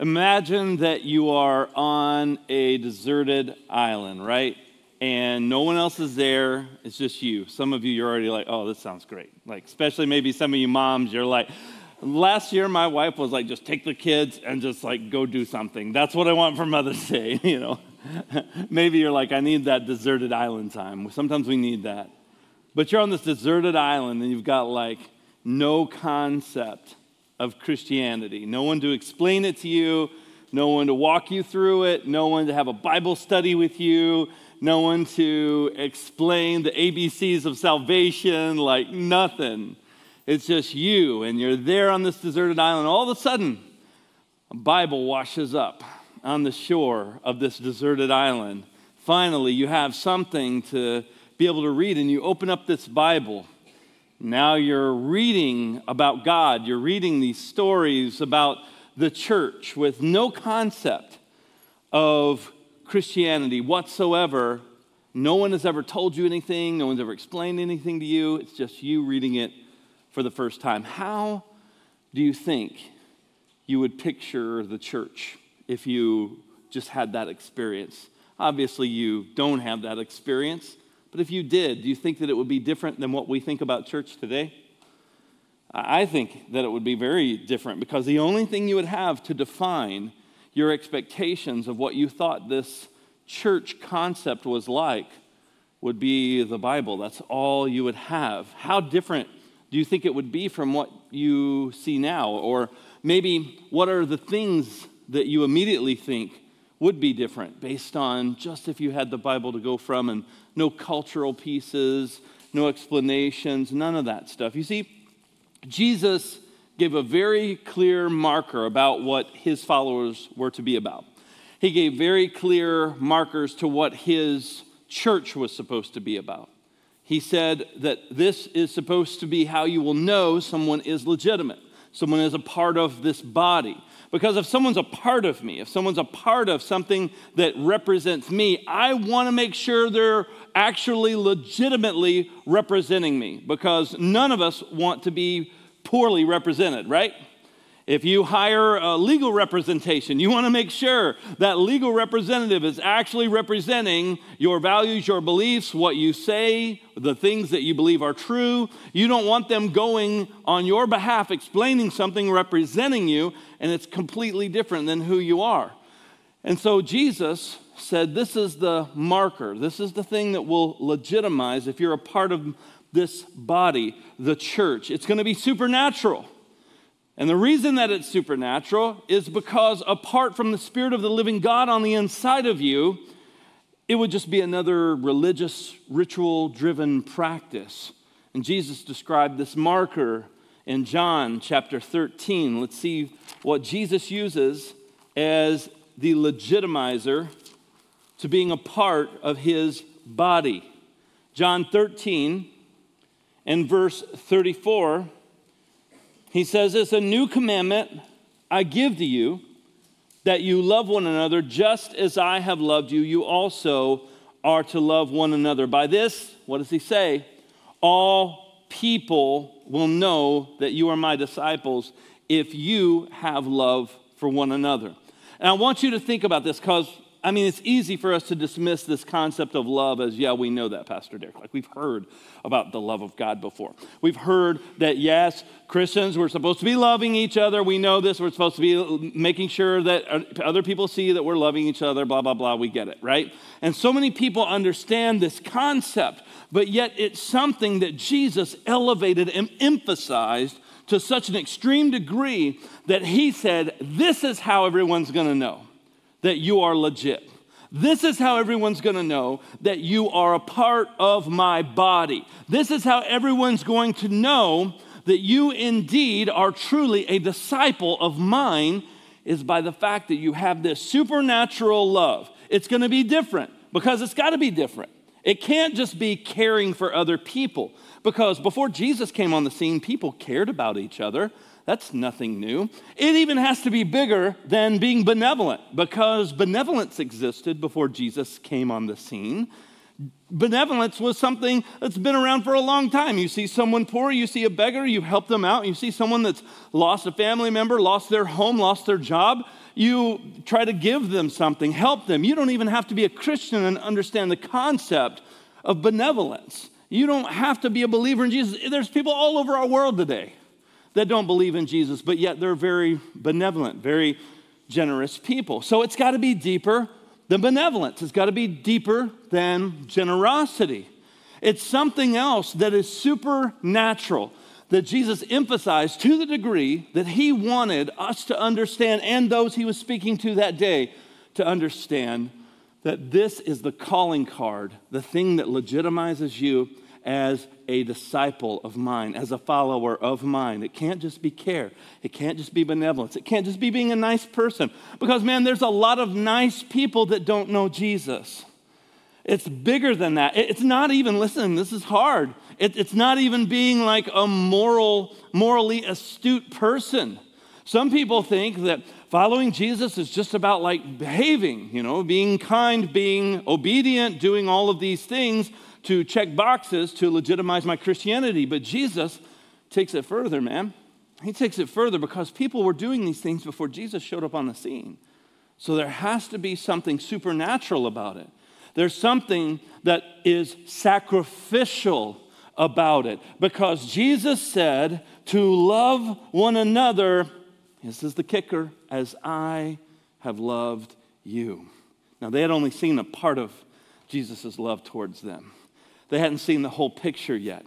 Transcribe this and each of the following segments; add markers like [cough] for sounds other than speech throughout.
Imagine that you are on a deserted island, right? And no one else is there. It's just you. Some of you, you're already like, oh, this sounds great. Like, especially maybe some of you moms, you're like, last year my wife was like, just take the kids and just like go do something. That's what I want for Mother's [laughs] Day, you know? [laughs] maybe you're like, I need that deserted island time. Sometimes we need that. But you're on this deserted island and you've got like no concept of Christianity. No one to explain it to you, no one to walk you through it, no one to have a Bible study with you, no one to explain the ABCs of salvation, like nothing. It's just you, and you're there on this deserted island. All of a sudden, a Bible washes up on the shore of this deserted island. Finally, you have something to be able to read, and you open up this Bible now you're reading about God, you're reading these stories about the church with no concept of Christianity whatsoever. No one has ever told you anything, no one's ever explained anything to you. It's just you reading it for the first time. How do you think you would picture the church if you just had that experience? Obviously, you don't have that experience. But if you did, do you think that it would be different than what we think about church today? I think that it would be very different because the only thing you would have to define your expectations of what you thought this church concept was like would be the Bible. That's all you would have. How different do you think it would be from what you see now? Or maybe what are the things that you immediately think would be different based on just if you had the Bible to go from and no cultural pieces, no explanations, none of that stuff. You see, Jesus gave a very clear marker about what his followers were to be about. He gave very clear markers to what his church was supposed to be about. He said that this is supposed to be how you will know someone is legitimate, someone is a part of this body. Because if someone's a part of me, if someone's a part of something that represents me, I want to make sure they're actually legitimately representing me because none of us want to be poorly represented, right? If you hire a legal representation, you want to make sure that legal representative is actually representing your values, your beliefs, what you say, the things that you believe are true. You don't want them going on your behalf, explaining something, representing you, and it's completely different than who you are. And so Jesus said, This is the marker, this is the thing that will legitimize if you're a part of this body, the church. It's going to be supernatural. And the reason that it's supernatural is because apart from the Spirit of the living God on the inside of you, it would just be another religious, ritual driven practice. And Jesus described this marker in John chapter 13. Let's see what Jesus uses as the legitimizer to being a part of his body. John 13 and verse 34 he says, It's a new commandment I give to you that you love one another just as I have loved you. You also are to love one another. By this, what does he say? All people will know that you are my disciples if you have love for one another. And I want you to think about this because I mean, it's easy for us to dismiss this concept of love as, yeah, we know that, Pastor Derik. Like, we've heard about the love of God before. We've heard that, yes, Christians, we're supposed to be loving each other. We know this. We're supposed to be making sure that other people see that we're loving each other, blah, blah, blah. We get it, right? And so many people understand this concept, but yet it's something that Jesus elevated and emphasized to such an extreme degree that he said, this is how everyone's going to know that you are legit. This is how everyone's gonna know that you are a part of my body. This is how everyone's going to know that you indeed are truly a disciple of mine, is by the fact that you have this supernatural love. It's gonna be different because it's gotta be different. It can't just be caring for other people because before Jesus came on the scene, people cared about each other. That's nothing new. It even has to be bigger than being benevolent because benevolence existed before Jesus came on the scene. Benevolence was something that's been around for a long time. You see someone poor, you see a beggar, you help them out. You see someone that's lost a family member, lost their home, lost their job, You try to give them something, help them. You don't even have to be a Christian and understand the concept of benevolence. You don't have to be a believer in Jesus. There's people all over our world today that don't believe in Jesus, but yet they're very benevolent, very generous people. So it's got to be deeper than benevolence, it's got to be deeper than generosity. It's something else that is supernatural that Jesus emphasized to the degree that he wanted us to understand and those he was speaking to that day to understand that this is the calling card, the thing that legitimizes you as a disciple of mine, as a follower of mine. It can't just be care. It can't just be benevolence. It can't just be being a nice person. Because, man, there's a lot of nice people that don't know Jesus. It's bigger than that. It's not even, listen, this is hard. it's not even being like a moral, morally astute person. Some people think that following Jesus is just about like behaving, you know, being kind, being obedient, doing all of these things to check boxes to legitimize my Christianity. But Jesus takes it further, man. He takes it further because people were doing these things before Jesus showed up on the scene. So there has to be something supernatural about it. There's something that is sacrificial about it because Jesus said to love one another, this is the kicker, as I have loved you. Now, they had only seen a part of Jesus' love towards them. They hadn't seen the whole picture yet.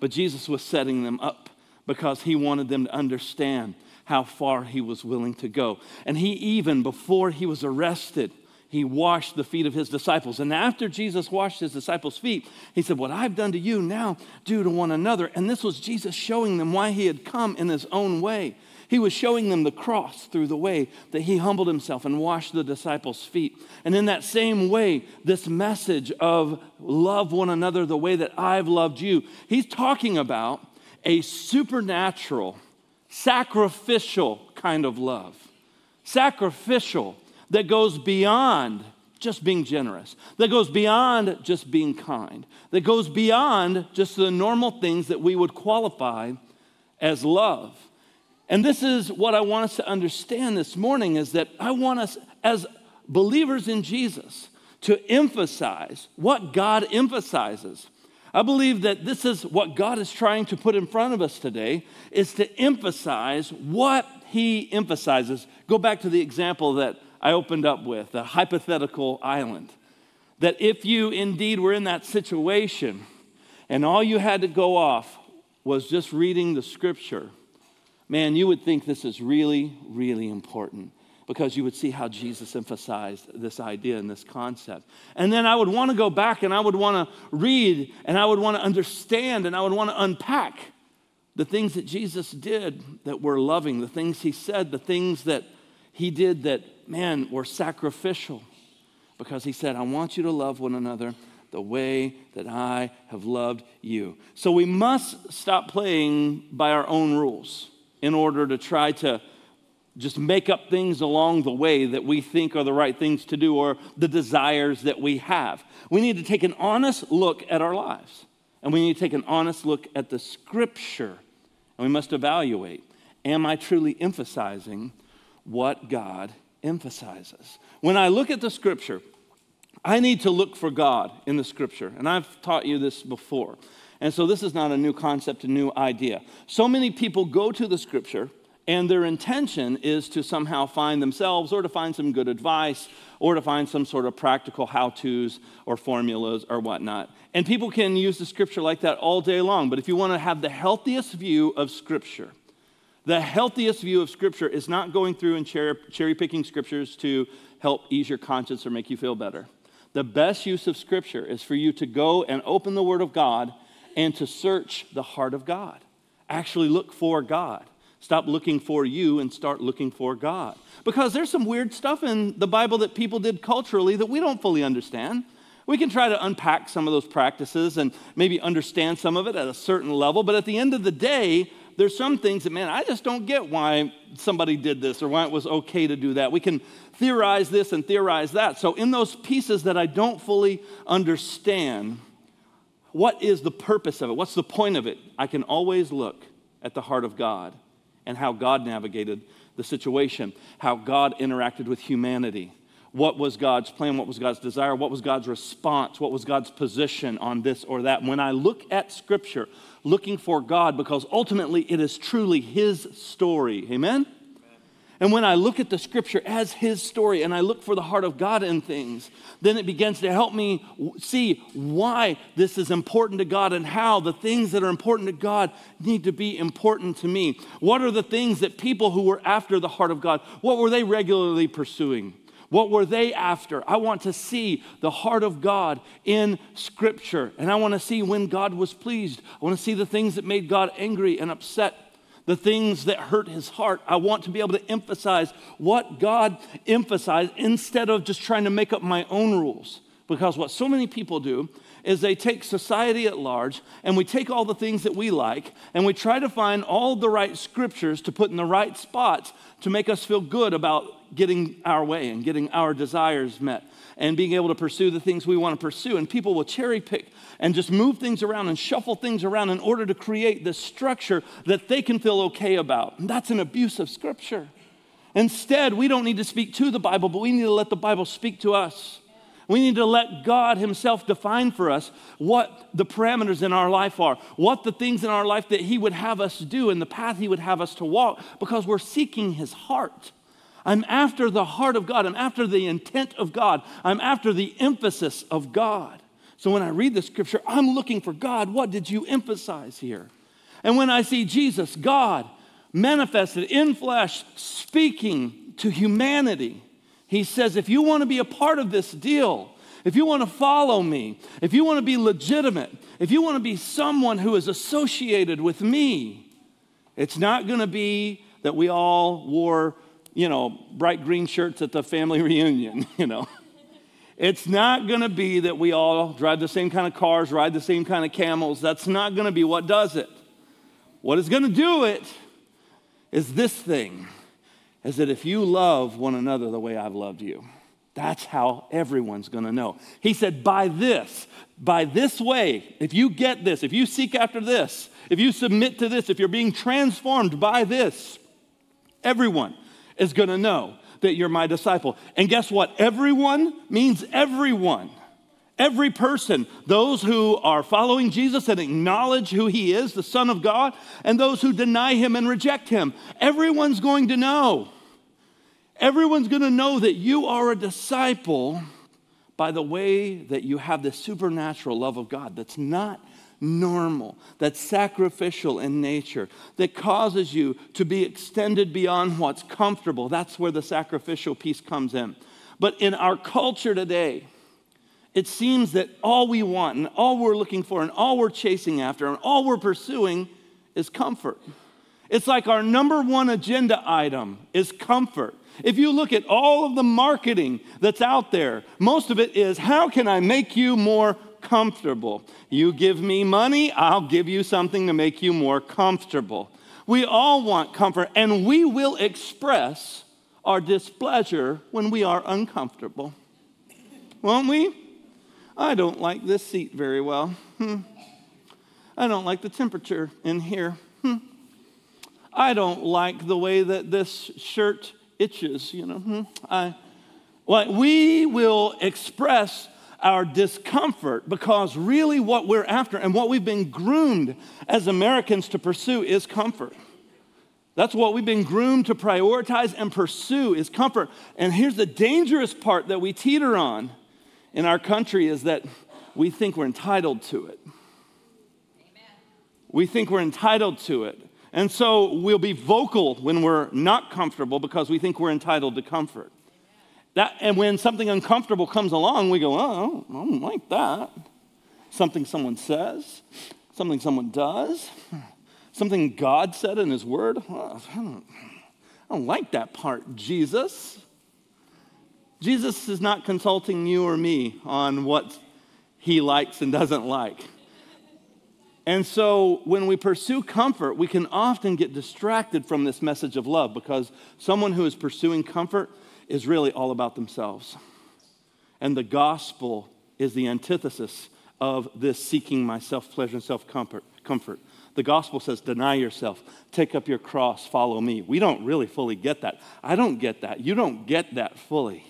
But Jesus was setting them up because he wanted them to understand how far he was willing to go. And he even, before he was arrested, he washed the feet of his disciples. And after Jesus washed his disciples' feet, he said, What I've done to you, now do to one another. And this was Jesus showing them why he had come in his own way. He was showing them the cross through the way that he humbled himself and washed the disciples' feet. And in that same way, this message of love one another the way that I've loved you, he's talking about a supernatural, sacrificial kind of love. Sacrificial that goes beyond just being generous, that goes beyond just being kind, that goes beyond just the normal things that we would qualify as love. And this is what I want us to understand this morning is that I want us as believers in Jesus to emphasize what God emphasizes. I believe that this is what God is trying to put in front of us today is to emphasize what he emphasizes. Go back to the example that I opened up with, the hypothetical island. That if you indeed were in that situation and all you had to go off was just reading the scripture, man, you would think this is really, really important because you would see how Jesus emphasized this idea and this concept. And then I would want to go back and I would want to read and I would want to understand and I would want to unpack the things that Jesus did that were loving, the things he said, the things that he did that, man, were sacrificial. Because he said, I want you to love one another the way that I have loved you. So we must stop playing by our own rules in order to try to just make up things along the way that we think are the right things to do or the desires that we have. We need to take an honest look at our lives. And we need to take an honest look at the scripture. And we must evaluate am I truly emphasizing what God emphasizes? When I look at the scripture, I need to look for God in the scripture. And I've taught you this before. And so this is not a new concept, a new idea. So many people go to the scripture and their intention is to somehow find themselves or to find some good advice or to find some sort of practical how to's or formulas or whatnot. And people can use the scripture like that all day long. But if you want to have the healthiest view of scripture, the healthiest view of scripture is not going through and cherry picking scriptures to help ease your conscience or make you feel better. The best use of scripture is for you to go and open the word of God and to search the heart of God. Actually, look for God. Stop looking for you and start looking for God. Because there's some weird stuff in the Bible that people did culturally that we don't fully understand. We can try to unpack some of those practices and maybe understand some of it at a certain level, but at the end of the day, there's some things that, man, I just don't get why somebody did this or why it was okay to do that. We can theorize this and theorize that. So, in those pieces that I don't fully understand, what is the purpose of it? What's the point of it? I can always look at the heart of God and how God navigated the situation, how God interacted with humanity. What was God's plan? What was God's desire? What was God's response? What was God's position on this or that? When I look at Scripture, looking for God, because ultimately it is truly His story. Amen? And when I look at the scripture as his story and I look for the heart of God in things, then it begins to help me see why this is important to God and how the things that are important to God need to be important to me. What are the things that people who were after the heart of God, what were they regularly pursuing? What were they after? I want to see the heart of God in Scripture. And I want to see when God was pleased. I want to see the things that made God angry and upset the things that hurt his heart. I want to be able to emphasize what God emphasized instead of just trying to make up my own rules. Because what so many people do is they take society at large and we take all the things that we like and we try to find all the right scriptures to put in the right spots to make us feel good about getting our way and getting our desires met and being able to pursue the things we want to pursue. And people will cherry pick and just move things around and shuffle things around in order to create this structure that they can feel okay about. And that's an abuse of Scripture. Instead, we don't need to speak to the Bible, but we need to let the Bible speak to us. We need to let God Himself define for us what the parameters in our life are, what the things in our life that He would have us do, and the path He would have us to walk, because we're seeking His heart. I'm after the heart of God. I'm after the intent of God. I'm after the emphasis of God. So when I read the scripture, I'm looking for God. What did you emphasize here? And when I see Jesus, God, manifested in flesh, speaking to humanity, he says, if you want to be a part of this deal, if you want to follow me, if you want to be legitimate, if you want to be someone who is associated with me, it's not going to be that we all wore you know, bright green shirts at the family [laughs] reunion, you know. It's not going to be that we all drive the same kind of cars, ride the same kind of camels. That's not going to be what does it. What is going to do it is this thing is that if you love one another the way I've loved you, that's how everyone's going to know. He said, by this, by this way, if you get this, if you seek after this, if you submit to this, if you're being transformed by this, everyone is going to know that you're my disciple. And guess what? Everyone means everyone. Every person, those who are following Jesus and acknowledge who he is, the Son of God, and those who deny him and reject him, everyone's going to know. Everyone's going to know that you are a disciple by the way that you have the supernatural love of God that's not normal, that's sacrificial in nature, that causes you to be extended beyond what's comfortable. That's where the sacrificial piece comes in. But in our culture today, it seems that all we want and all we're looking for and all we're chasing after and all we're pursuing is comfort. It's like our number one agenda item is comfort. If you look at all of the marketing that's out there, most of it is how can I make you more comfortable. You give me money, I'll give you something to make you more comfortable. We all want comfort, and we will express our displeasure when we are uncomfortable. Won't we? I don't like this seat very well. Hmm. I don't like the temperature in here. Hmm. I don't like the way that this shirt itches, you know. Hmm. I, like we will express our discomfort because really what we're after and what we've been groomed as Americans to pursue is comfort. That's what we've been groomed to prioritize and pursue is comfort. And here's the dangerous part that we teeter on in our country is that we think we're entitled to it. Amen. We think we're entitled to it. And so we'll be vocal when we're not comfortable because we think we're entitled to comfort. That, and when something uncomfortable comes along, we go, oh, I don't like that. Something someone says, something someone does, something God said in His Word. Oh, I, don't, I don't like that part, Jesus. Jesus is not consulting you or me on what he likes and doesn't like. And so when we pursue comfort, we can often get distracted from this message of love because someone who is pursuing comfort is really all about themselves. And the gospel is the antithesis of this seeking my self pleasure and self comfort. The gospel says, deny yourself, take up your cross, follow me. We don't really fully get that. I don't get that. You don't get that fully.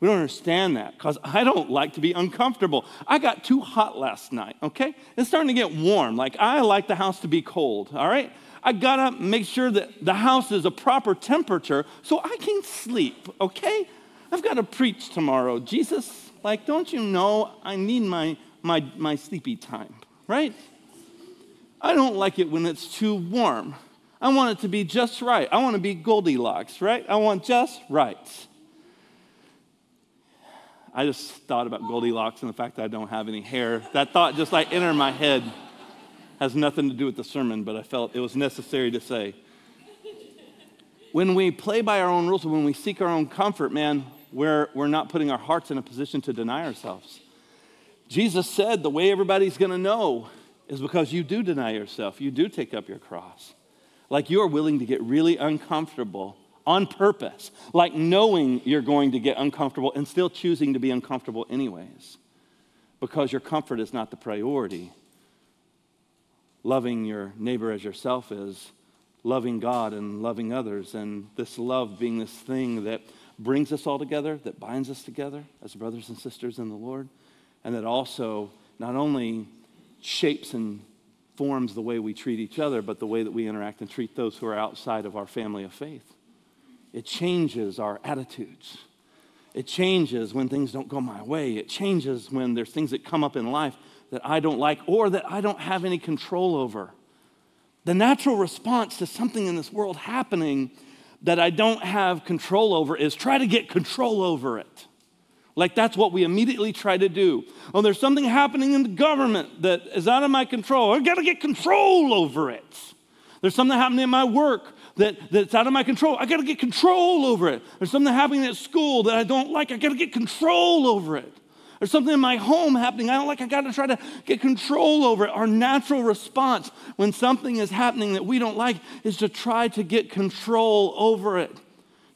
We don't understand that because I don't like to be uncomfortable. I got too hot last night, okay? It's starting to get warm. Like, I like the house to be cold, all right? I gotta make sure that the house is a proper temperature so I can sleep, okay? I've got to preach tomorrow. Jesus, like, don't you know I need my, my, my sleepy time, right? I don't like it when it's too warm. I want it to be just right. I want to be Goldilocks, right? I want just right. I just thought about Goldilocks and the fact that I don't have any hair. That thought just like entered my head. Has nothing to do with the sermon, but I felt it was necessary to say. When we play by our own rules, when we seek our own comfort, man, we're, we're not putting our hearts in a position to deny ourselves. Jesus said the way everybody's going to know is because you do deny yourself, you do take up your cross. Like you are willing to get really uncomfortable on purpose, like knowing you're going to get uncomfortable and still choosing to be uncomfortable anyways, because your comfort is not the priority. Loving your neighbor as yourself is loving God and loving others, and this love being this thing that brings us all together, that binds us together as brothers and sisters in the Lord, and that also not only shapes and forms the way we treat each other, but the way that we interact and treat those who are outside of our family of faith. It changes our attitudes. It changes when things don't go my way. It changes when there's things that come up in life that I don't like or that I don't have any control over. The natural response to something in this world happening that I don't have control over is try to get control over it. Like that's what we immediately try to do. Oh, there's something happening in the government that is out of my control. I've gotta get control over it. There's something happening in my work that, that's out of my control. I gotta get control over it. There's something happening at school that I don't like. I gotta get control over it. There's something in my home happening I don't like. I gotta try to get control over it. Our natural response when something is happening that we don't like is to try to get control over it,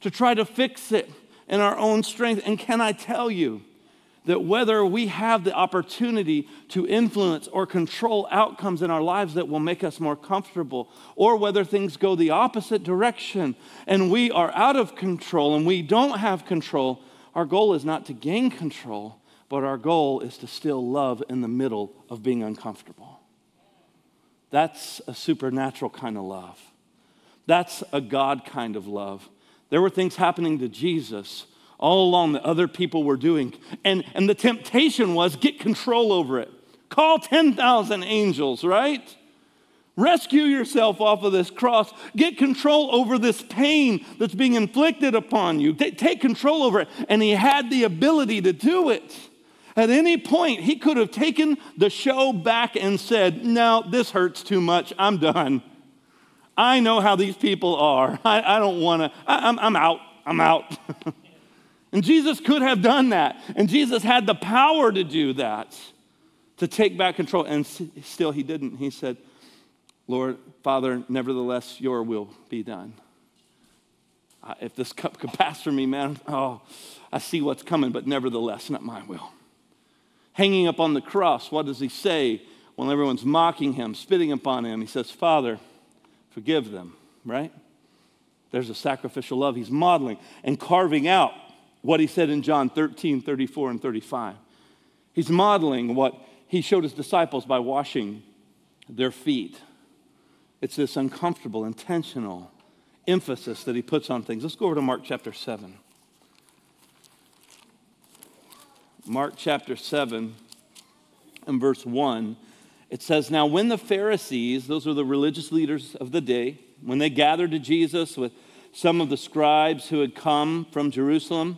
to try to fix it in our own strength. And can I tell you, that whether we have the opportunity to influence or control outcomes in our lives that will make us more comfortable, or whether things go the opposite direction and we are out of control and we don't have control, our goal is not to gain control, but our goal is to still love in the middle of being uncomfortable. That's a supernatural kind of love. That's a God kind of love. There were things happening to Jesus all along that other people were doing. And, and the temptation was get control over it. Call 10,000 angels, right? Rescue yourself off of this cross. Get control over this pain that's being inflicted upon you. Take control over it. And he had the ability to do it. At any point, he could have taken the show back and said, No, this hurts too much. I'm done. I know how these people are. I, I don't want to. I'm, I'm out. I'm out. [laughs] And Jesus could have done that. And Jesus had the power to do that, to take back control. And still, he didn't. He said, Lord, Father, nevertheless, your will be done. If this cup could pass from me, man, oh, I see what's coming, but nevertheless, not my will. Hanging up on the cross, what does he say when everyone's mocking him, spitting upon him? He says, Father, forgive them, right? There's a sacrificial love he's modeling and carving out what he said in John 13, 34, and 35. He's modeling what he showed his disciples by washing their feet. It's this uncomfortable, intentional emphasis that he puts on things. Let's go over to Mark chapter 7. Mark chapter 7 and verse 1. It says, Now when the Pharisees, those are the religious leaders of the day, when they gathered to Jesus with some of the scribes who had come from Jerusalem,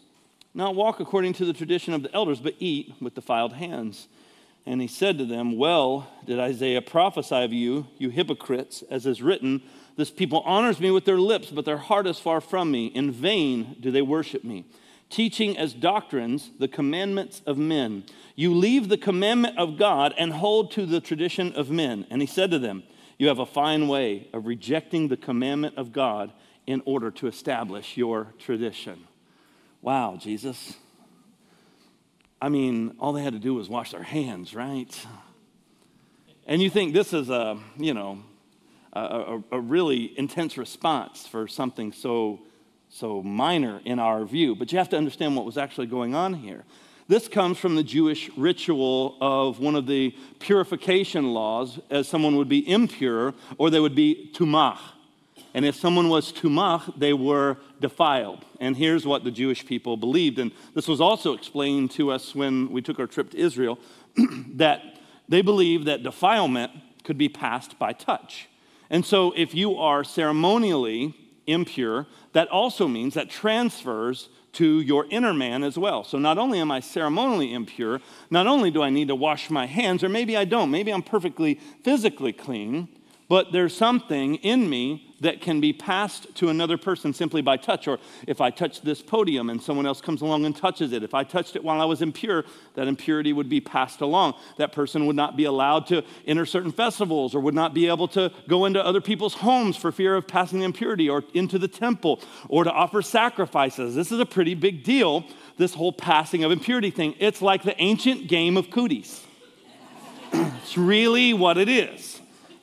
not walk according to the tradition of the elders, but eat with defiled hands. And he said to them, Well, did Isaiah prophesy of you, you hypocrites, as is written, This people honors me with their lips, but their heart is far from me. In vain do they worship me, teaching as doctrines the commandments of men. You leave the commandment of God and hold to the tradition of men. And he said to them, You have a fine way of rejecting the commandment of God in order to establish your tradition. Wow, Jesus. I mean, all they had to do was wash their hands, right? And you think this is a, you know, a, a, a really intense response for something so, so minor in our view. But you have to understand what was actually going on here. This comes from the Jewish ritual of one of the purification laws, as someone would be impure or they would be tumah. And if someone was tumah, they were defiled. And here's what the Jewish people believed. And this was also explained to us when we took our trip to Israel [clears throat] that they believed that defilement could be passed by touch. And so, if you are ceremonially impure, that also means that transfers to your inner man as well. So, not only am I ceremonially impure, not only do I need to wash my hands, or maybe I don't, maybe I'm perfectly physically clean, but there's something in me that can be passed to another person simply by touch. Or if I touch this podium and someone else comes along and touches it, if I touched it while I was impure, that impurity would be passed along. That person would not be allowed to enter certain festivals or would not be able to go into other people's homes for fear of passing the impurity or into the temple or to offer sacrifices. This is a pretty big deal, this whole passing of impurity thing. It's like the ancient game of cooties. [clears throat] it's really what it is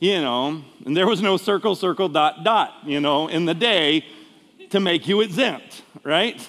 you know, and there was no circle, circle, dot, dot, you know, in the day to make you exempt, right?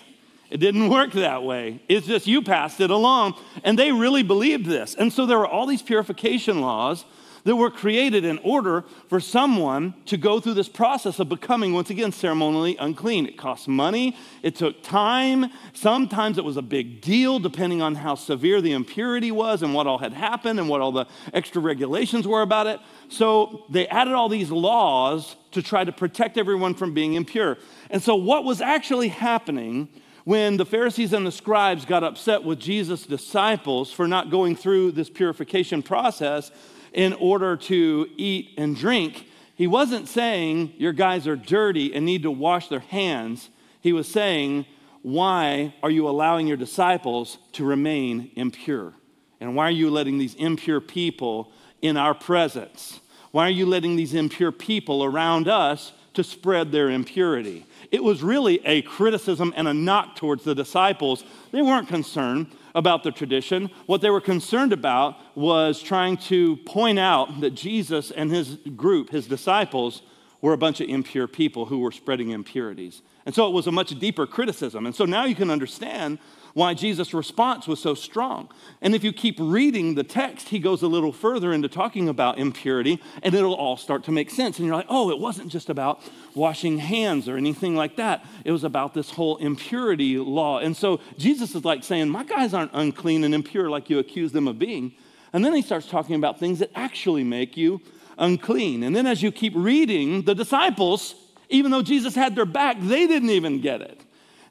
It didn't work that way. It's just you passed it along. And they really believed this. And so there were all these purification laws that were created in order for someone to go through this process of becoming, once again, ceremonially unclean. It cost money, it took time. Sometimes it was a big deal, depending on how severe the impurity was and what all had happened and what all the extra regulations were about it. So they added all these laws to try to protect everyone from being impure. And so, what was actually happening when the Pharisees and the scribes got upset with Jesus' disciples for not going through this purification process in order to eat and drink, he wasn't saying your guys are dirty and need to wash their hands. He was saying, why are you allowing your disciples to remain impure? And why are you letting these impure people in our presence? Why are you letting these impure people around us to spread their impurity? It was really a criticism and a knock towards the disciples. They weren't concerned about the tradition. What they were concerned about was trying to point out that Jesus and his group, his disciples, were a bunch of impure people who were spreading impurities. And so it was a much deeper criticism. And so now you can understand why Jesus' response was so strong. And if you keep reading the text, he goes a little further into talking about impurity, and it'll all start to make sense. And you're like, oh, it wasn't just about washing hands or anything like that. It was about this whole impurity law. And so Jesus is like saying, my guys aren't unclean and impure like you accuse them of being. And then he starts talking about things that actually make you unclean. And then as you keep reading, the disciples, even though Jesus had their back, they didn't even get it.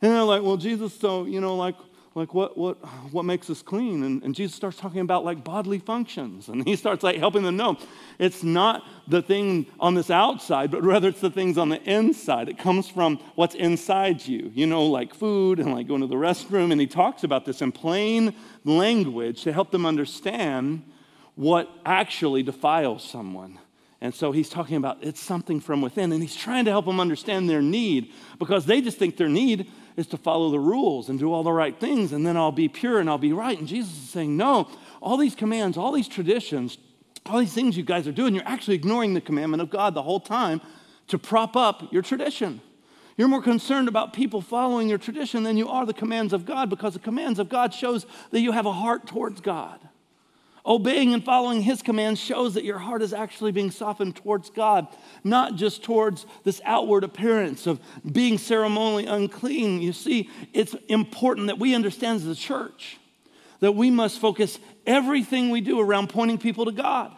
And they're like, well, Jesus, so, you know, like, like what, what, what makes us clean? And, and Jesus starts talking about like bodily functions. And he starts like helping them know it's not the thing on this outside, but rather it's the things on the inside. It comes from what's inside you, you know, like food and like going to the restroom. And he talks about this in plain language to help them understand what actually defiles someone. And so he's talking about it's something from within, and he's trying to help them understand their need because they just think their need is to follow the rules and do all the right things, and then I'll be pure and I'll be right. And Jesus is saying, No, all these commands, all these traditions, all these things you guys are doing, you're actually ignoring the commandment of God the whole time to prop up your tradition. You're more concerned about people following your tradition than you are the commands of God because the commands of God shows that you have a heart towards God. Obeying and following his commands shows that your heart is actually being softened towards God, not just towards this outward appearance of being ceremonially unclean. You see, it's important that we understand as a church that we must focus everything we do around pointing people to God.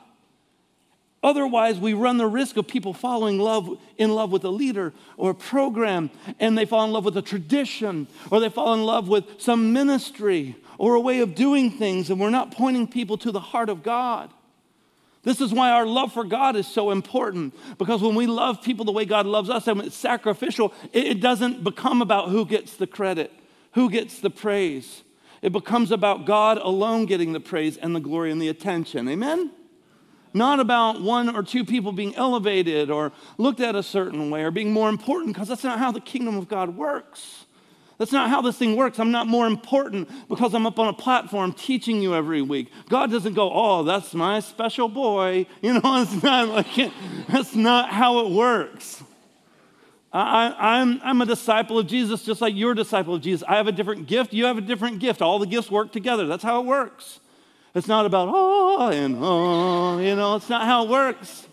Otherwise, we run the risk of people falling love, in love with a leader or a program, and they fall in love with a tradition, or they fall in love with some ministry, or a way of doing things, and we're not pointing people to the heart of God. This is why our love for God is so important because when we love people the way God loves us and it's sacrificial, it doesn't become about who gets the credit, who gets the praise. It becomes about God alone getting the praise and the glory and the attention. Amen? Not about one or two people being elevated or looked at a certain way or being more important because that's not how the kingdom of God works. That's not how this thing works. I'm not more important because I'm up on a platform teaching you every week. God doesn't go, oh, that's my special boy. [laughs] You know, it's not like it, that's not how it works. I, am I'm, I'm a disciple of Jesus just like you're a disciple of Jesus. I have a different gift, you have a different gift. All the gifts work together. That's how it works. It's not about, oh, and oh, you know, it's not how it works.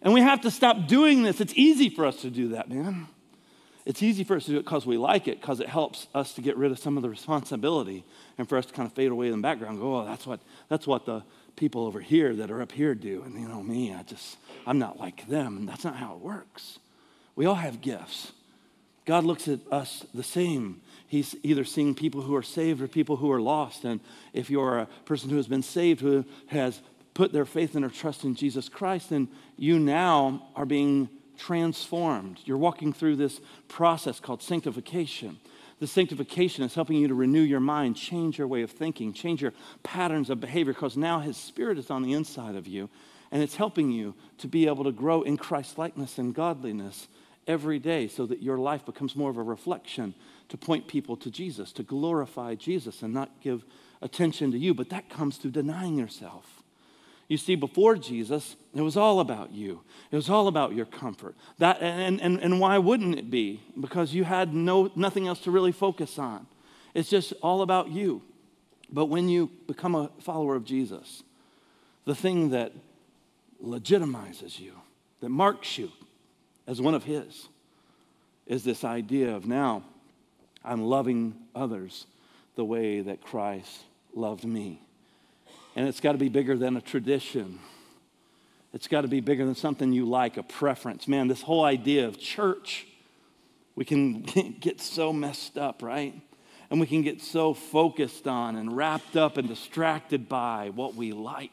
And we have to stop doing this. It's easy for us to do that, man. It's easy for us to do it because we like it, because it helps us to get rid of some of the responsibility and for us to kind of fade away in the background go, oh, that's what, that's what the people over here that are up here do. And you know, me, I just, I'm not like them. And that's not how it works. We all have gifts. God looks at us the same. He's either seeing people who are saved or people who are lost. And if you're a person who has been saved, who has put their faith and their trust in Jesus Christ, then you now are being transformed. You're walking through this process called sanctification. The sanctification is helping you to renew your mind, change your way of thinking, change your patterns of behavior, because now His Spirit is on the inside of you, and it's helping you to be able to grow in Christ likeness and godliness every day so that your life becomes more of a reflection to point people to Jesus, to glorify Jesus and not give attention to you. But that comes through denying yourself. You see, before Jesus, it was all about you. It was all about your comfort. That, and, and, and why wouldn't it be? Because you had no, nothing else to really focus on. It's just all about you. But when you become a follower of Jesus, the thing that legitimizes you, that marks you as one of His, is this idea of now I'm loving others the way that Christ loved me. And it's got to be bigger than a tradition. It's got to be bigger than something you like, a preference. Man, this whole idea of church, we can [laughs] get so messed up, right? And we can get so focused on and wrapped up and distracted by what we like.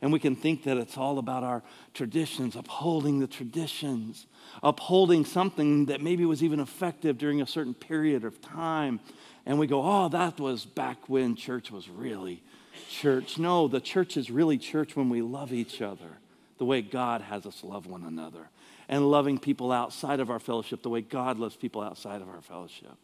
And we can think that it's all about our traditions, upholding the traditions, upholding something that maybe was even effective during a certain period of time. And we go, oh, that was back when church was really church. No, the church is really church when we love each other the way God has us love one another and loving people outside of our fellowship the way God loves people outside of our fellowship.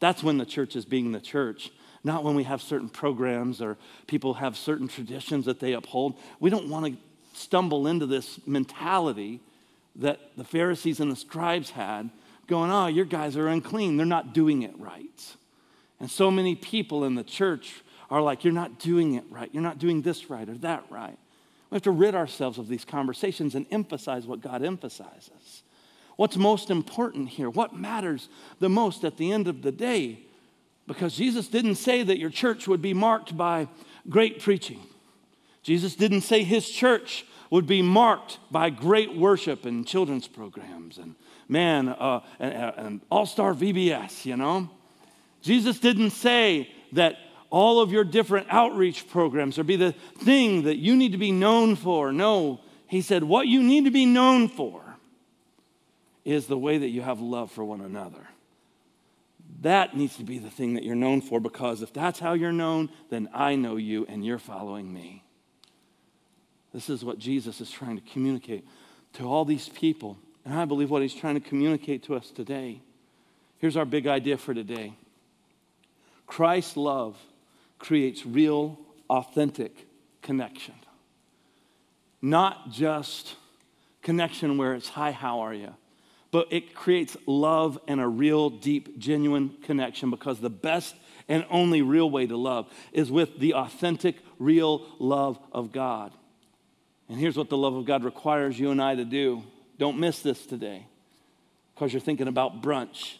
That's when the church is being the church, not when we have certain programs or people have certain traditions that they uphold. We don't want to stumble into this mentality that the Pharisees and the scribes had, going, oh, your guys are unclean. They're not doing it right. And so many people in the church are like, you're not doing it right. You're not doing this right or that right. We have to rid ourselves of these conversations and emphasize what God emphasizes. What's most important here? What matters the most at the end of the day? Because Jesus didn't say that your church would be marked by great preaching. Jesus didn't say his church would be marked by great worship and children's programs and man, uh, an all star VBS, you know? Jesus didn't say that all of your different outreach programs or be the thing that you need to be known for. No, he said, what you need to be known for is the way that you have love for one another. That needs to be the thing that you're known for because if that's how you're known, then I know you and you're following me. This is what Jesus is trying to communicate to all these people. And I believe what he's trying to communicate to us today. Here's our big idea for today Christ's love creates real, authentic connection. Not just connection where it's, hi, how are you? But it creates love and a real, deep, genuine connection because the best and only real way to love is with the authentic, real love of God. And here's what the love of God requires you and I to do. Don't miss this today because you're thinking about brunch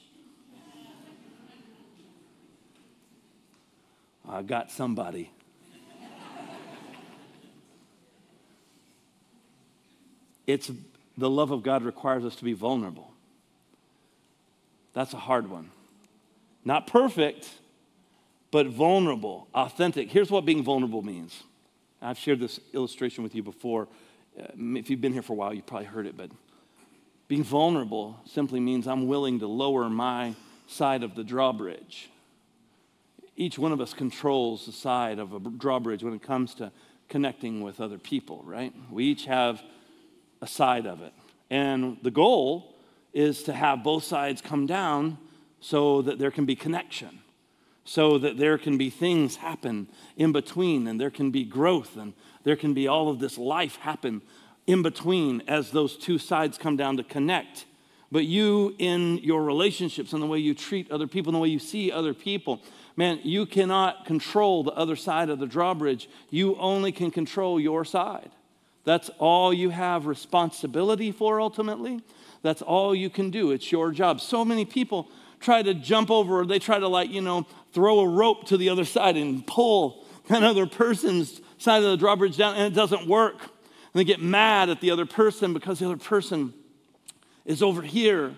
I got somebody. it's the love of God requires us to be vulnerable. That's a hard one. Not perfect, but vulnerable, authentic. Here's what being vulnerable means I've shared this illustration with you before. Uh, if you've been here for a while, you've probably heard it, but being vulnerable simply means I'm willing to lower my side of the drawbridge. Each one of us controls the side of a drawbridge when it comes to connecting with other people, right? We each have a side of it. And the goal is to have both sides come down so that there can be connection, so that there can be things happen in between, and there can be growth, and there can be all of this life happen in between as those two sides come down to connect. But you, in your relationships and the way you treat other people and the way you see other people, man, you cannot control the other side of the drawbridge. You only can control your side. That's all you have responsibility for ultimately. That's all you can do. It's your job. So many people try to jump over, or they try to, like, you know, throw a rope to the other side and pull another person's side of the drawbridge down, and it doesn't work. And they get mad at the other person because the other person is over here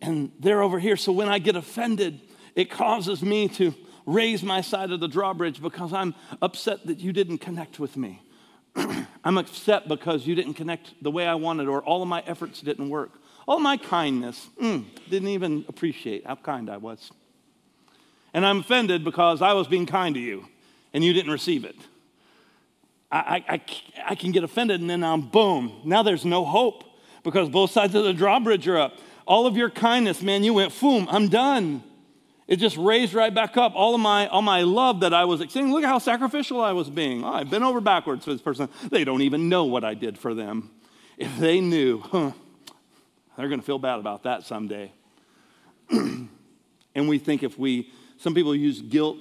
and they're over here. So when I get offended, it causes me to raise my side of the drawbridge because I'm upset that you didn't connect with me. [clears throat] I'm upset because you didn't connect the way I wanted, or all of my efforts didn't work. All my kindness, mm, didn't even appreciate how kind I was. And I'm offended because I was being kind to you and you didn't receive it. I, I, I can get offended and then I'm boom. Now there's no hope because both sides of the drawbridge are up. All of your kindness, man, you went, boom, I'm done. It just raised right back up. All of my, all my love that I was extending. Look at how sacrificial I was being. Oh, I've been over backwards for this person. They don't even know what I did for them. If they knew, huh, they're going to feel bad about that someday. [clears throat] and we think if we, some people use guilt,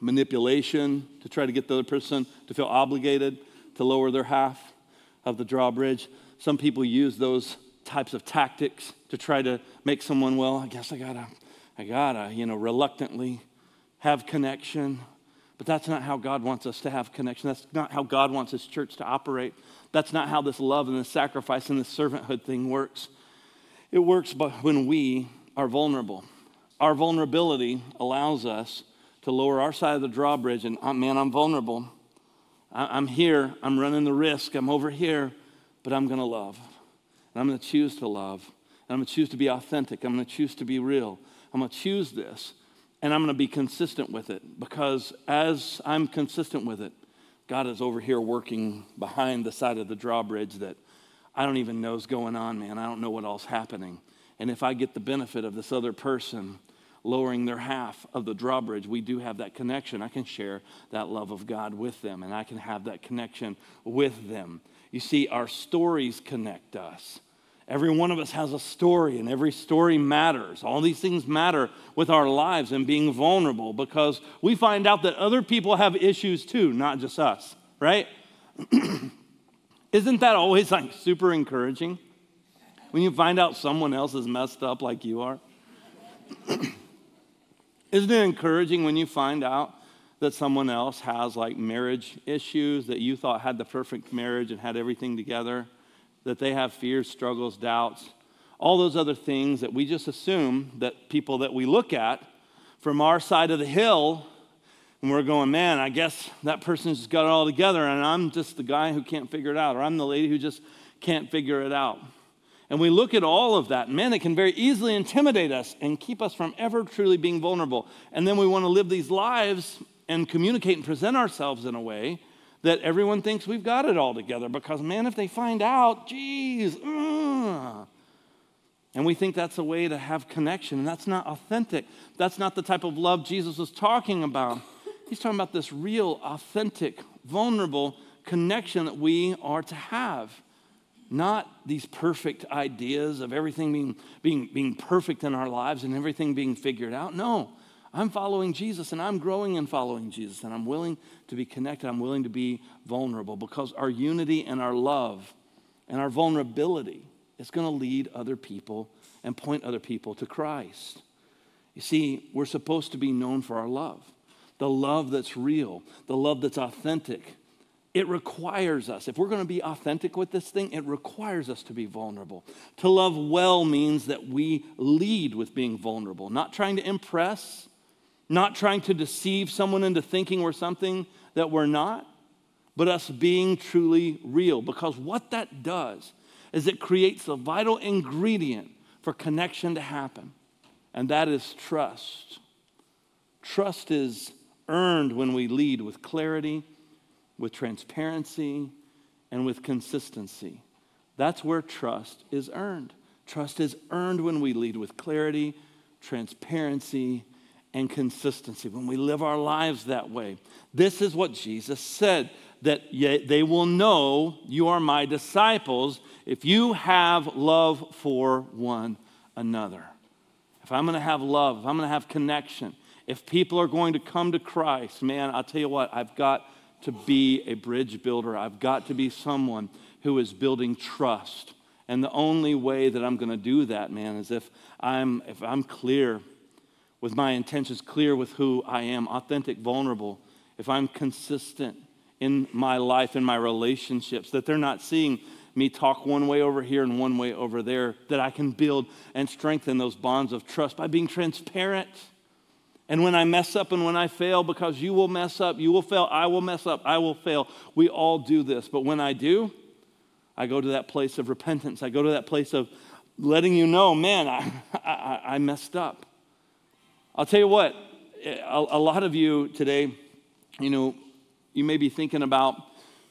manipulation to try to get the other person to feel obligated to lower their half of the drawbridge. Some people use those types of tactics to try to make someone, well, I guess I gotta I gotta, you know, reluctantly have connection. But that's not how God wants us to have connection. That's not how God wants His church to operate. That's not how this love and this sacrifice and this servanthood thing works. It works when we are vulnerable. Our vulnerability allows us to lower our side of the drawbridge and, oh, man, I'm vulnerable. I'm here. I'm running the risk. I'm over here, but I'm going to love. And I'm going to choose to love. And I'm going to choose to be authentic. I'm going to choose to be real. I'm going to choose this and I'm going to be consistent with it because as I'm consistent with it, God is over here working behind the side of the drawbridge that I don't even know is going on, man. I don't know what else happening. And if I get the benefit of this other person lowering their half of the drawbridge, we do have that connection. I can share that love of God with them, and I can have that connection with them. You see, our stories connect us. Every one of us has a story, and every story matters. All these things matter with our lives and being vulnerable because we find out that other people have issues too, not just us, right? [clears throat] Isn't that always like super encouraging? When you find out someone else is messed up like you are? [clears throat] Isn't it encouraging when you find out that someone else has like marriage issues that you thought had the perfect marriage and had everything together? That they have fears, struggles, doubts, all those other things that we just assume that people that we look at from our side of the hill, and we're going, man, I guess that person's just got it all together, and I'm just the guy who can't figure it out, or I'm the lady who just can't figure it out. And we look at all of that, man, it can very easily intimidate us and keep us from ever truly being vulnerable. And then we want to live these lives and communicate and present ourselves in a way that everyone thinks we've got it all together because, man, if they find out, geez, uh, and we think that's a way to have connection, and that's not authentic. That's not the type of love Jesus was talking about. He's talking about this real, authentic, vulnerable connection that we are to have. Not these perfect ideas of everything being, being, being perfect in our lives and everything being figured out. No, I'm following Jesus and I'm growing in following Jesus and I'm willing to be connected. I'm willing to be vulnerable because our unity and our love and our vulnerability is going to lead other people and point other people to Christ. You see, we're supposed to be known for our love the love that's real, the love that's authentic. It requires us, if we're going to be authentic with this thing, it requires us to be vulnerable. To love well means that we lead with being vulnerable, not trying to impress, not trying to deceive someone into thinking we're something that we're not, but us being truly real. Because what that does is it creates a vital ingredient for connection to happen, and that is trust. Trust is earned when we lead with clarity, with transparency, and with consistency. That's where trust is earned. Trust is earned when we lead with clarity, transparency, and consistency, when we live our lives that way. This is what Jesus said that they will know you are my disciples if you have love for one another. If I'm going to have love, if I'm going to have connection, if people are going to come to Christ, man, I'll tell you what, I've got to be a bridge builder. I've got to be someone who is building trust. And the only way that I'm going to do that, man, is if I'm if I'm clear with my intentions, clear with who I am, authentic, vulnerable, if I'm consistent in my life, in my relationships, that they're not seeing me talk one way over here and one way over there, that I can build and strengthen those bonds of trust by being transparent. And when I mess up and when I fail, because you will mess up, you will fail, I will mess up, I will fail. We all do this. But when I do, I go to that place of repentance. I go to that place of letting you know, man, I, [laughs] I, I messed up. I'll tell you what, a, a lot of you today, you know, you may be thinking about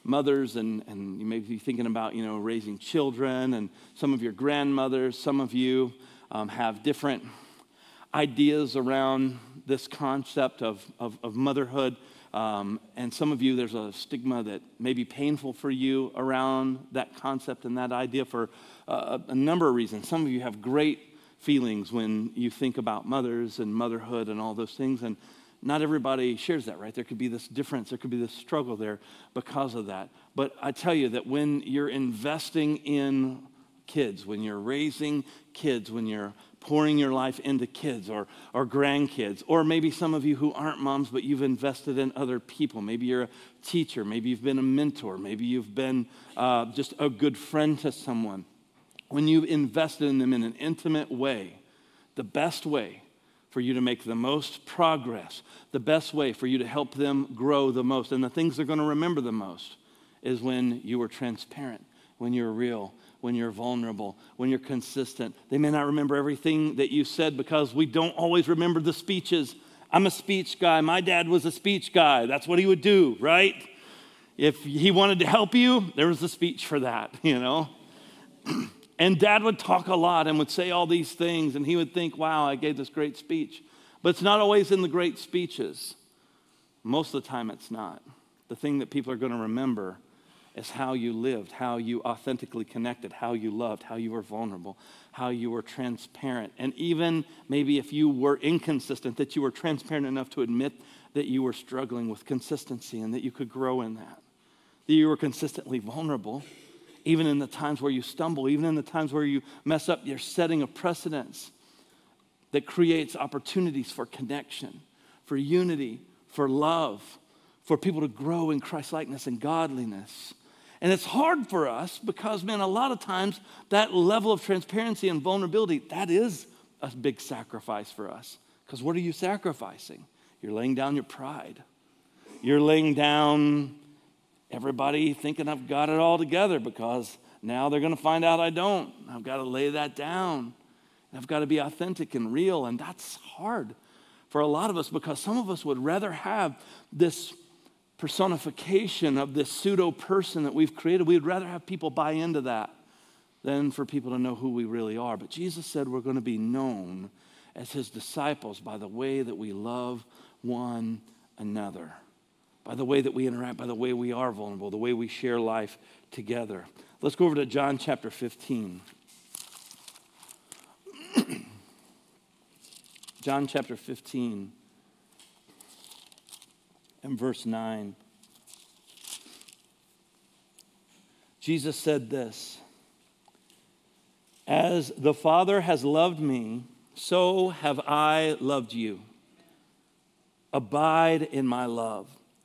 mothers and, and you may be thinking about, you know, raising children and some of your grandmothers, some of you um, have different ideas around this concept of, of, of motherhood. Um, and some of you, there's a stigma that may be painful for you around that concept and that idea for uh, a number of reasons. Some of you have great feelings when you think about mothers and motherhood and all those things. And not everybody shares that, right? There could be this difference, there could be this struggle there because of that. But I tell you that when you're investing in kids, when you're raising kids, when you're pouring your life into kids or, or grandkids, or maybe some of you who aren't moms, but you've invested in other people. Maybe you're a teacher, maybe you've been a mentor, maybe you've been uh, just a good friend to someone. When you've invested in them in an intimate way, the best way for you to make the most progress, the best way for you to help them grow the most, and the things they're going to remember the most is when you are transparent, when you're real, when you're vulnerable, when you're consistent. They may not remember everything that you said because we don't always remember the speeches. I'm a speech guy. My dad was a speech guy. That's what he would do, right? If he wanted to help you, there was a speech for that, [laughs] you know? [clears throat] and dad would talk a lot and would say all these things, and he would think, wow, I gave this great speech. But it's not always in the great speeches. Most of the time, it's not. The thing that people are going to remember is how you lived, how you authentically connected, how you loved, how you were vulnerable, how you were transparent. And even maybe if you were inconsistent, that you were transparent enough to admit that you were struggling with consistency and that you could grow in that. That you were consistently vulnerable, even in the times where you stumble, even in the times where you mess up, you're setting a precedence that creates opportunities for connection, for unity, for love, for people to grow in Christ likeness and godliness. And it's hard for us because, man, a lot of times that level of transparency and vulnerability, that is a big sacrifice for us. Because what are you sacrificing? You're laying down your pride. You're laying down everybody thinking I've got it all together because now they're going to find out I don't. I've got to lay that down. I've got to be authentic and real. And that's hard for a lot of us because some of us would rather have this personification of this pseudo person that we've created. We'd rather have people buy into that than for people to know who we really are. But Jesus said we're going to be known as his disciples by the way that we love one another, by the way that we interact, by the way we are vulnerable, the way we share life together. Let's go over to John chapter 15. [clears throat] John chapter 15 and verse 9. Jesus said this As the Father has loved me, so have I loved you. Abide in my love.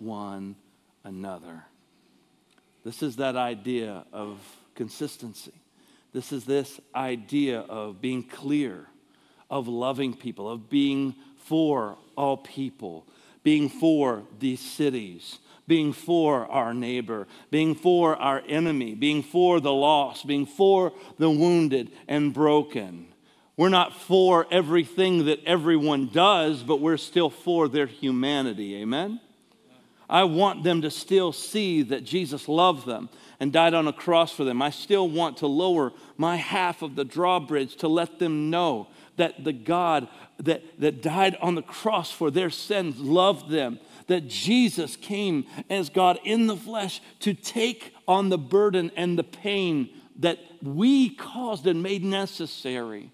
one another. This is that idea of consistency. This is this idea of being clear, of loving people, of being for all people, being for these cities, being for our neighbor, being for our enemy, being for the lost, being for the wounded and broken. We're not for everything that everyone does, but we're still for their humanity. Amen? I want them to still see that Jesus loved them and died on a cross for them. I still want to lower my half of the drawbridge to let them know that the God that, that died on the cross for their sins loved them, that Jesus came as God in the flesh to take on the burden and the pain that we caused and made necessary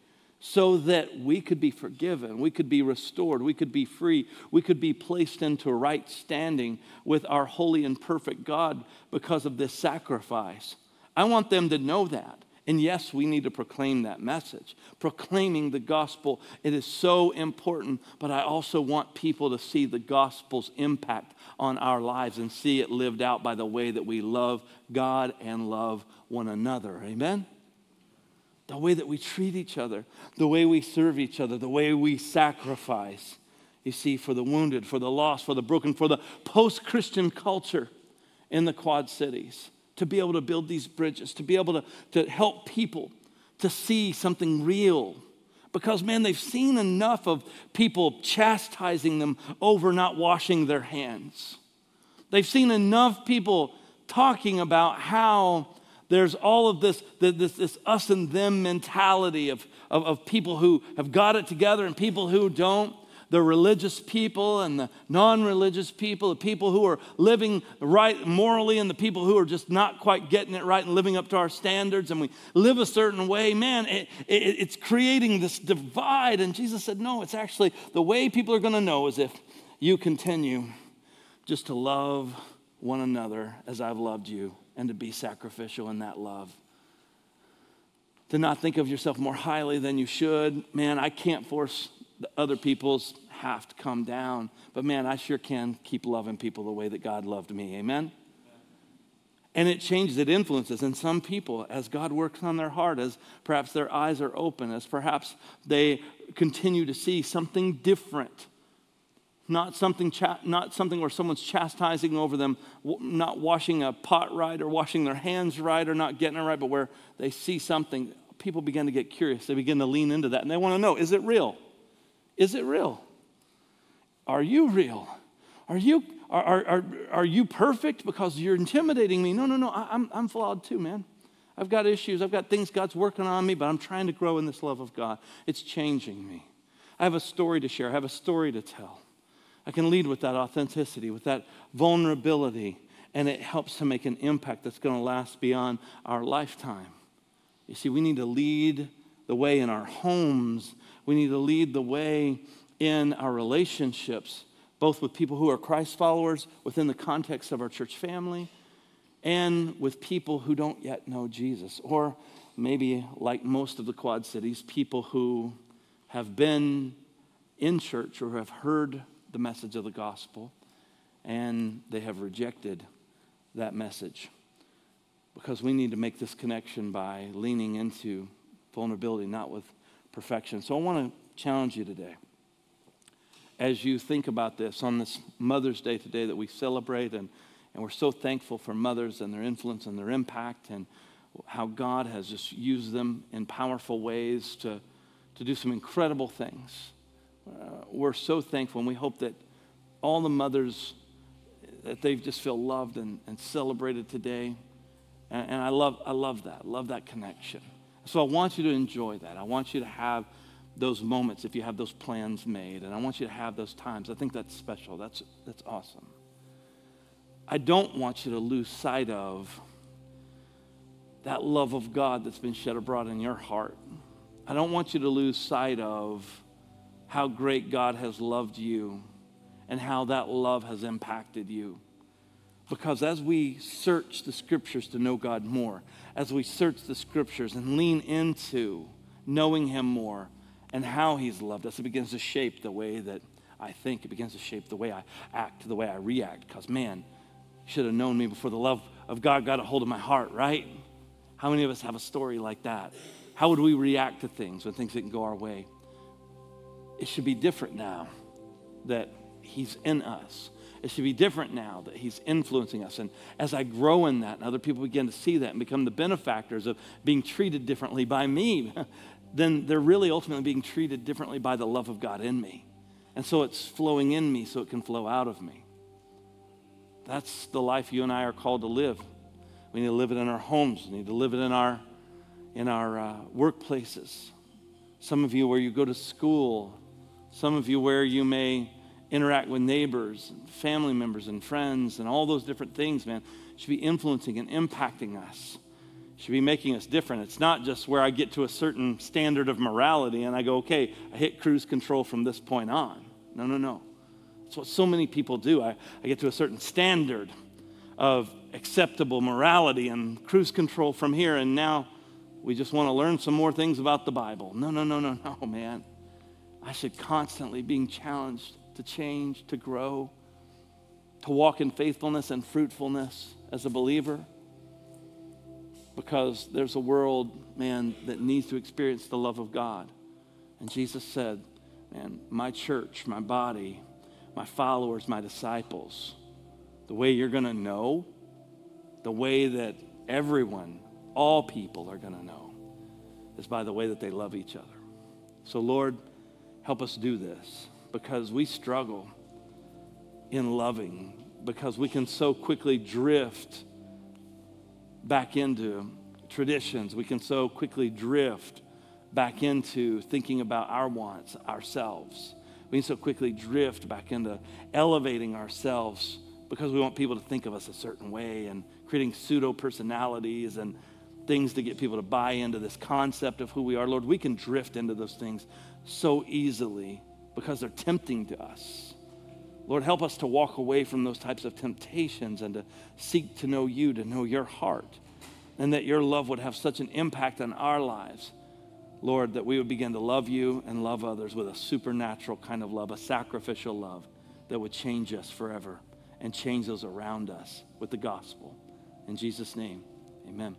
so that we could be forgiven, we could be restored, we could be free, we could be placed into right standing with our holy and perfect God because of this sacrifice. I want them to know that. And yes, we need to proclaim that message. Proclaiming the gospel, it is so important, but I also want people to see the gospel's impact on our lives and see it lived out by the way that we love God and love one another. Amen? The way that we treat each other, the way we serve each other, the way we sacrifice, you see, for the wounded, for the lost, for the broken, for the post Christian culture in the Quad Cities, to be able to build these bridges, to be able to, to help people to see something real. Because, man, they've seen enough of people chastising them over not washing their hands. They've seen enough people talking about how there's all of this, this, this us and them mentality of, of, of people who have got it together and people who don't. The religious people and the non religious people, the people who are living right morally and the people who are just not quite getting it right and living up to our standards, and we live a certain way, man, it, it, it's creating this divide. And Jesus said, No, it's actually the way people are going to know is if you continue just to love one another as I've loved you and to be sacrificial in that love. To not think of yourself more highly than you should. Man, I can't force other people's have to come down, but man, I sure can keep loving people the way that God loved me. Amen? And it changes, it influences. And some people, as God works on their heart, as perhaps their eyes are open, as perhaps they continue to see something different not something, cha- not something where someone's chastising over them, not washing a pot right or washing their hands right or not getting it right, but where they see something, people begin to get curious. They begin to lean into that and they want to know is it real? Is it real? Are you real? Are you, are, are, are, you perfect because you're intimidating me? No, no, no. I, I'm, I'm flawed too, man. I've got issues. I've got things God's working on me, but I'm trying to grow in this love of God. It's changing me. I have a story to share, I have a story to tell. I can lead with that authenticity, with that vulnerability, and it helps to make an impact that's going to last beyond our lifetime. You see, we need to lead the way in our homes, we need to lead the way in our relationships, both with people who are Christ followers within the context of our church family and with people who don't yet know Jesus, or maybe like most of the Quad Cities, people who have been in church or have heard the message of the gospel, and they have rejected that message. Because we need to make this connection by leaning into vulnerability, not with perfection. So I want to challenge you today. As you think about this on this Mother's Day today that we celebrate, and, and we're so thankful for mothers and their influence and their impact, and how God has just used them in powerful ways to, to do some incredible things uh, we're so thankful and we hope that all the mothers that they've just feel loved and, and celebrated today. And, and I, love, I love that. love that connection. So I want you to enjoy that. I want you to have those moments if you have those plans made. And I want you to have those times. I think that's special. That's, that's awesome. I don't want you to lose sight of that love of God that's been shed abroad in your heart. I don't want you to lose sight of how great God has loved you and how that love has impacted you. Because as we search the scriptures to know God more, as we search the scriptures and lean into knowing Him more and how He's loved us, it begins to shape the way that I think. It begins to shape the way I act, the way I react. Because, man, you should have known me before the love of God got a hold of my heart, right? How many of us have a story like that? How would we react to things when things didn't go our way? It should be different now that He's in us. It should be different now that He's influencing us. And as I grow in that, and other people begin to see that and become the benefactors of being treated differently by me, [laughs] then they're really ultimately being treated differently by the love of God in me. And so it's flowing in me so it can flow out of me. That's the life you and I are called to live. We need to live it in our homes. We need to live it in our, in our uh, workplaces. Some of you where you go to school. Some of you where you may interact with neighbors, and family members, and friends, and all those different things, man, should be influencing and impacting us. Should be making us different. It's not just where I get to a certain standard of morality and I go, okay, I hit cruise control from this point on. No, no, no. That's what so many people do. I, I get to a certain standard of acceptable morality and cruise control from here, and now we just want to learn some more things about the Bible. No, no, no, no, no, man. I should constantly being challenged to change, to grow, to walk in faithfulness and fruitfulness as a believer. Because there's a world, man, that needs to experience the love of God. And Jesus said, man, my church, my body, my followers, my disciples, the way you're going to know, the way that everyone, all people are going to know, is by the way that they love each other. So, Lord, help us do this because we struggle in loving, because we can so quickly drift back into traditions. We can so quickly drift back into thinking about our wants, ourselves we can so quickly drift back into elevating ourselves because we want people to think of us a certain way and creating pseudo personalities and things to get people to buy into this concept of who we are. Lord, we can drift into those things so easily because they're tempting to us. Lord, help us to walk away from those types of temptations and to seek to know you, to know your heart, and that your love would have such an impact on our lives Lord, that we would begin to love you and love others with a supernatural kind of love, a sacrificial love that would change us forever and change those around us with the gospel. In Jesus' name, amen.